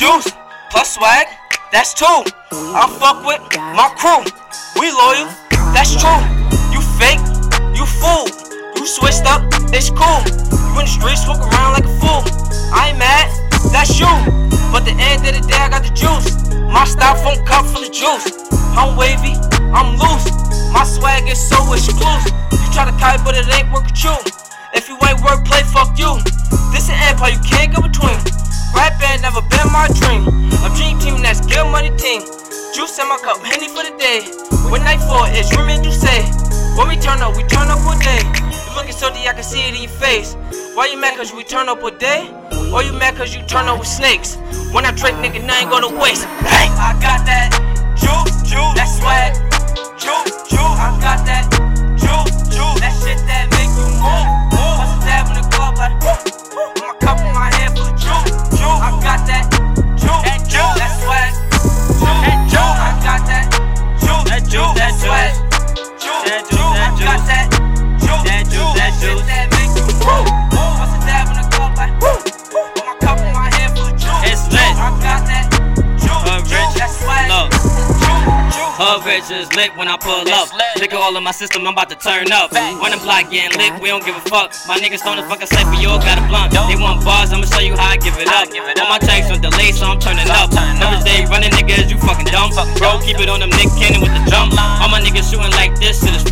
Juice plus swag, that's two. I fuck with my crew. We loyal, that's true. You fake, you fool. You switched up, it's cool. You in the streets, walk around like a fool. I ain't mad, that's you. But the end of the day, I got the juice. My styrofoam cup full of juice. I'm wavy, I'm loose. My swag is so exclusive. You try to copy, but it ain't work with you. If you ain't wordplay, fuck you. This an empire, you can't go between. Rap band never been my dream. A dream team that's good money team. Juice in my cup, Henny for the day. When nightfall is, remain you say. When we turn up, we turn up all day. You looking so deep, I can see it in your face. Why you mad cause we turn up all day? Or you mad cause you turn up with snakes? When I drink, nigga, now ain't gonna waste. Bang! I got that juice, juice, that swag. Juice, juice, Hood is lit when I pull up. Liquor all in my system, I'm about to turn up. When I'm block getting lit, we don't give a fuck. My niggas don't fucking say for you all got a blunt. They want bars, I'ma show you how I give it up. All my tracks on delay, so I'm turning up. Every day running niggas, you fucking dumb. Bro, keep it on them Nick Cannon with the drum. All my niggas shooting like this, shit is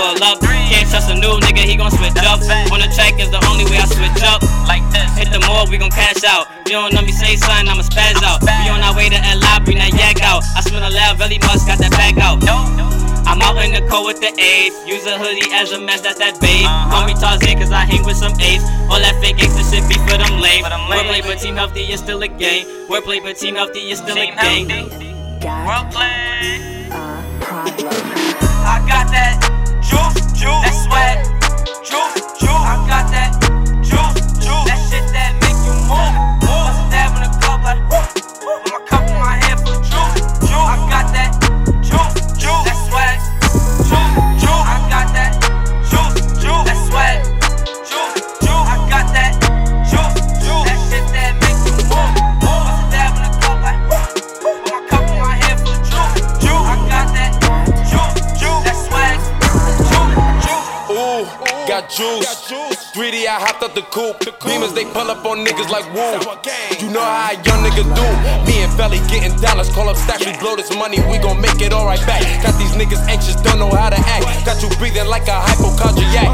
pull up. Can't trust a new nigga, he gon' switch up. On the track is the only way I switch up. Like this, hit the mall, we gon' cash out. You don't know me, say something, I'ma spaz out. We on our way to LI, bring that yak out. I smell a loud, really must got that back out. I'm out in the cold with the A's. Use a hoodie as a mess, that's that babe. Uh-huh. Call me Tarzan, cause I hang with some A's. All that fake gangsta shit be for them lame. Wordplay, but team healthy is still a game. Wordplay, but team healthy is still a game. Wordplay. I got that juice, juice, that swag, juice, juice. I got that juice. 3D, I hopped up the coupe. Beamers, they pull up on niggas like woo. You know how a young nigga do. Me and Felly getting dollars. Call up Stackz, we blow this money, we gon' make it alright back. Got these niggas anxious, don't know how to act. Got you breathing like a hypochondriac.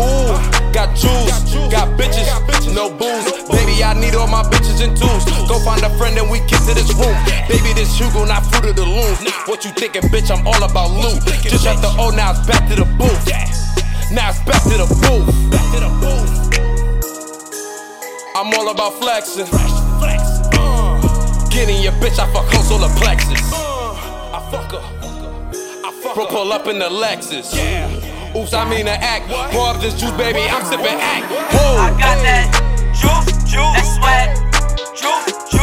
Ooh, got juice. Got bitches, no booze. Baby, I need all my bitches and twos. Go find a friend and we get to this room. Baby, this Hugo, not fruit of the loom. What you thinking, bitch? I'm all about loot. Just shut the O, now it's back to the booth. Now it's back to the booth. Back to the booth. I'm all about flexing. Uh, Getting your bitch, I fuck her solar plexus. I fuck her. I fuck Bro, pull up in the Lexus. Oops, I mean to act. Pour up this juice, baby. I'm sipping act. Whoa. I got that juice, juice, that swag, juice, juice.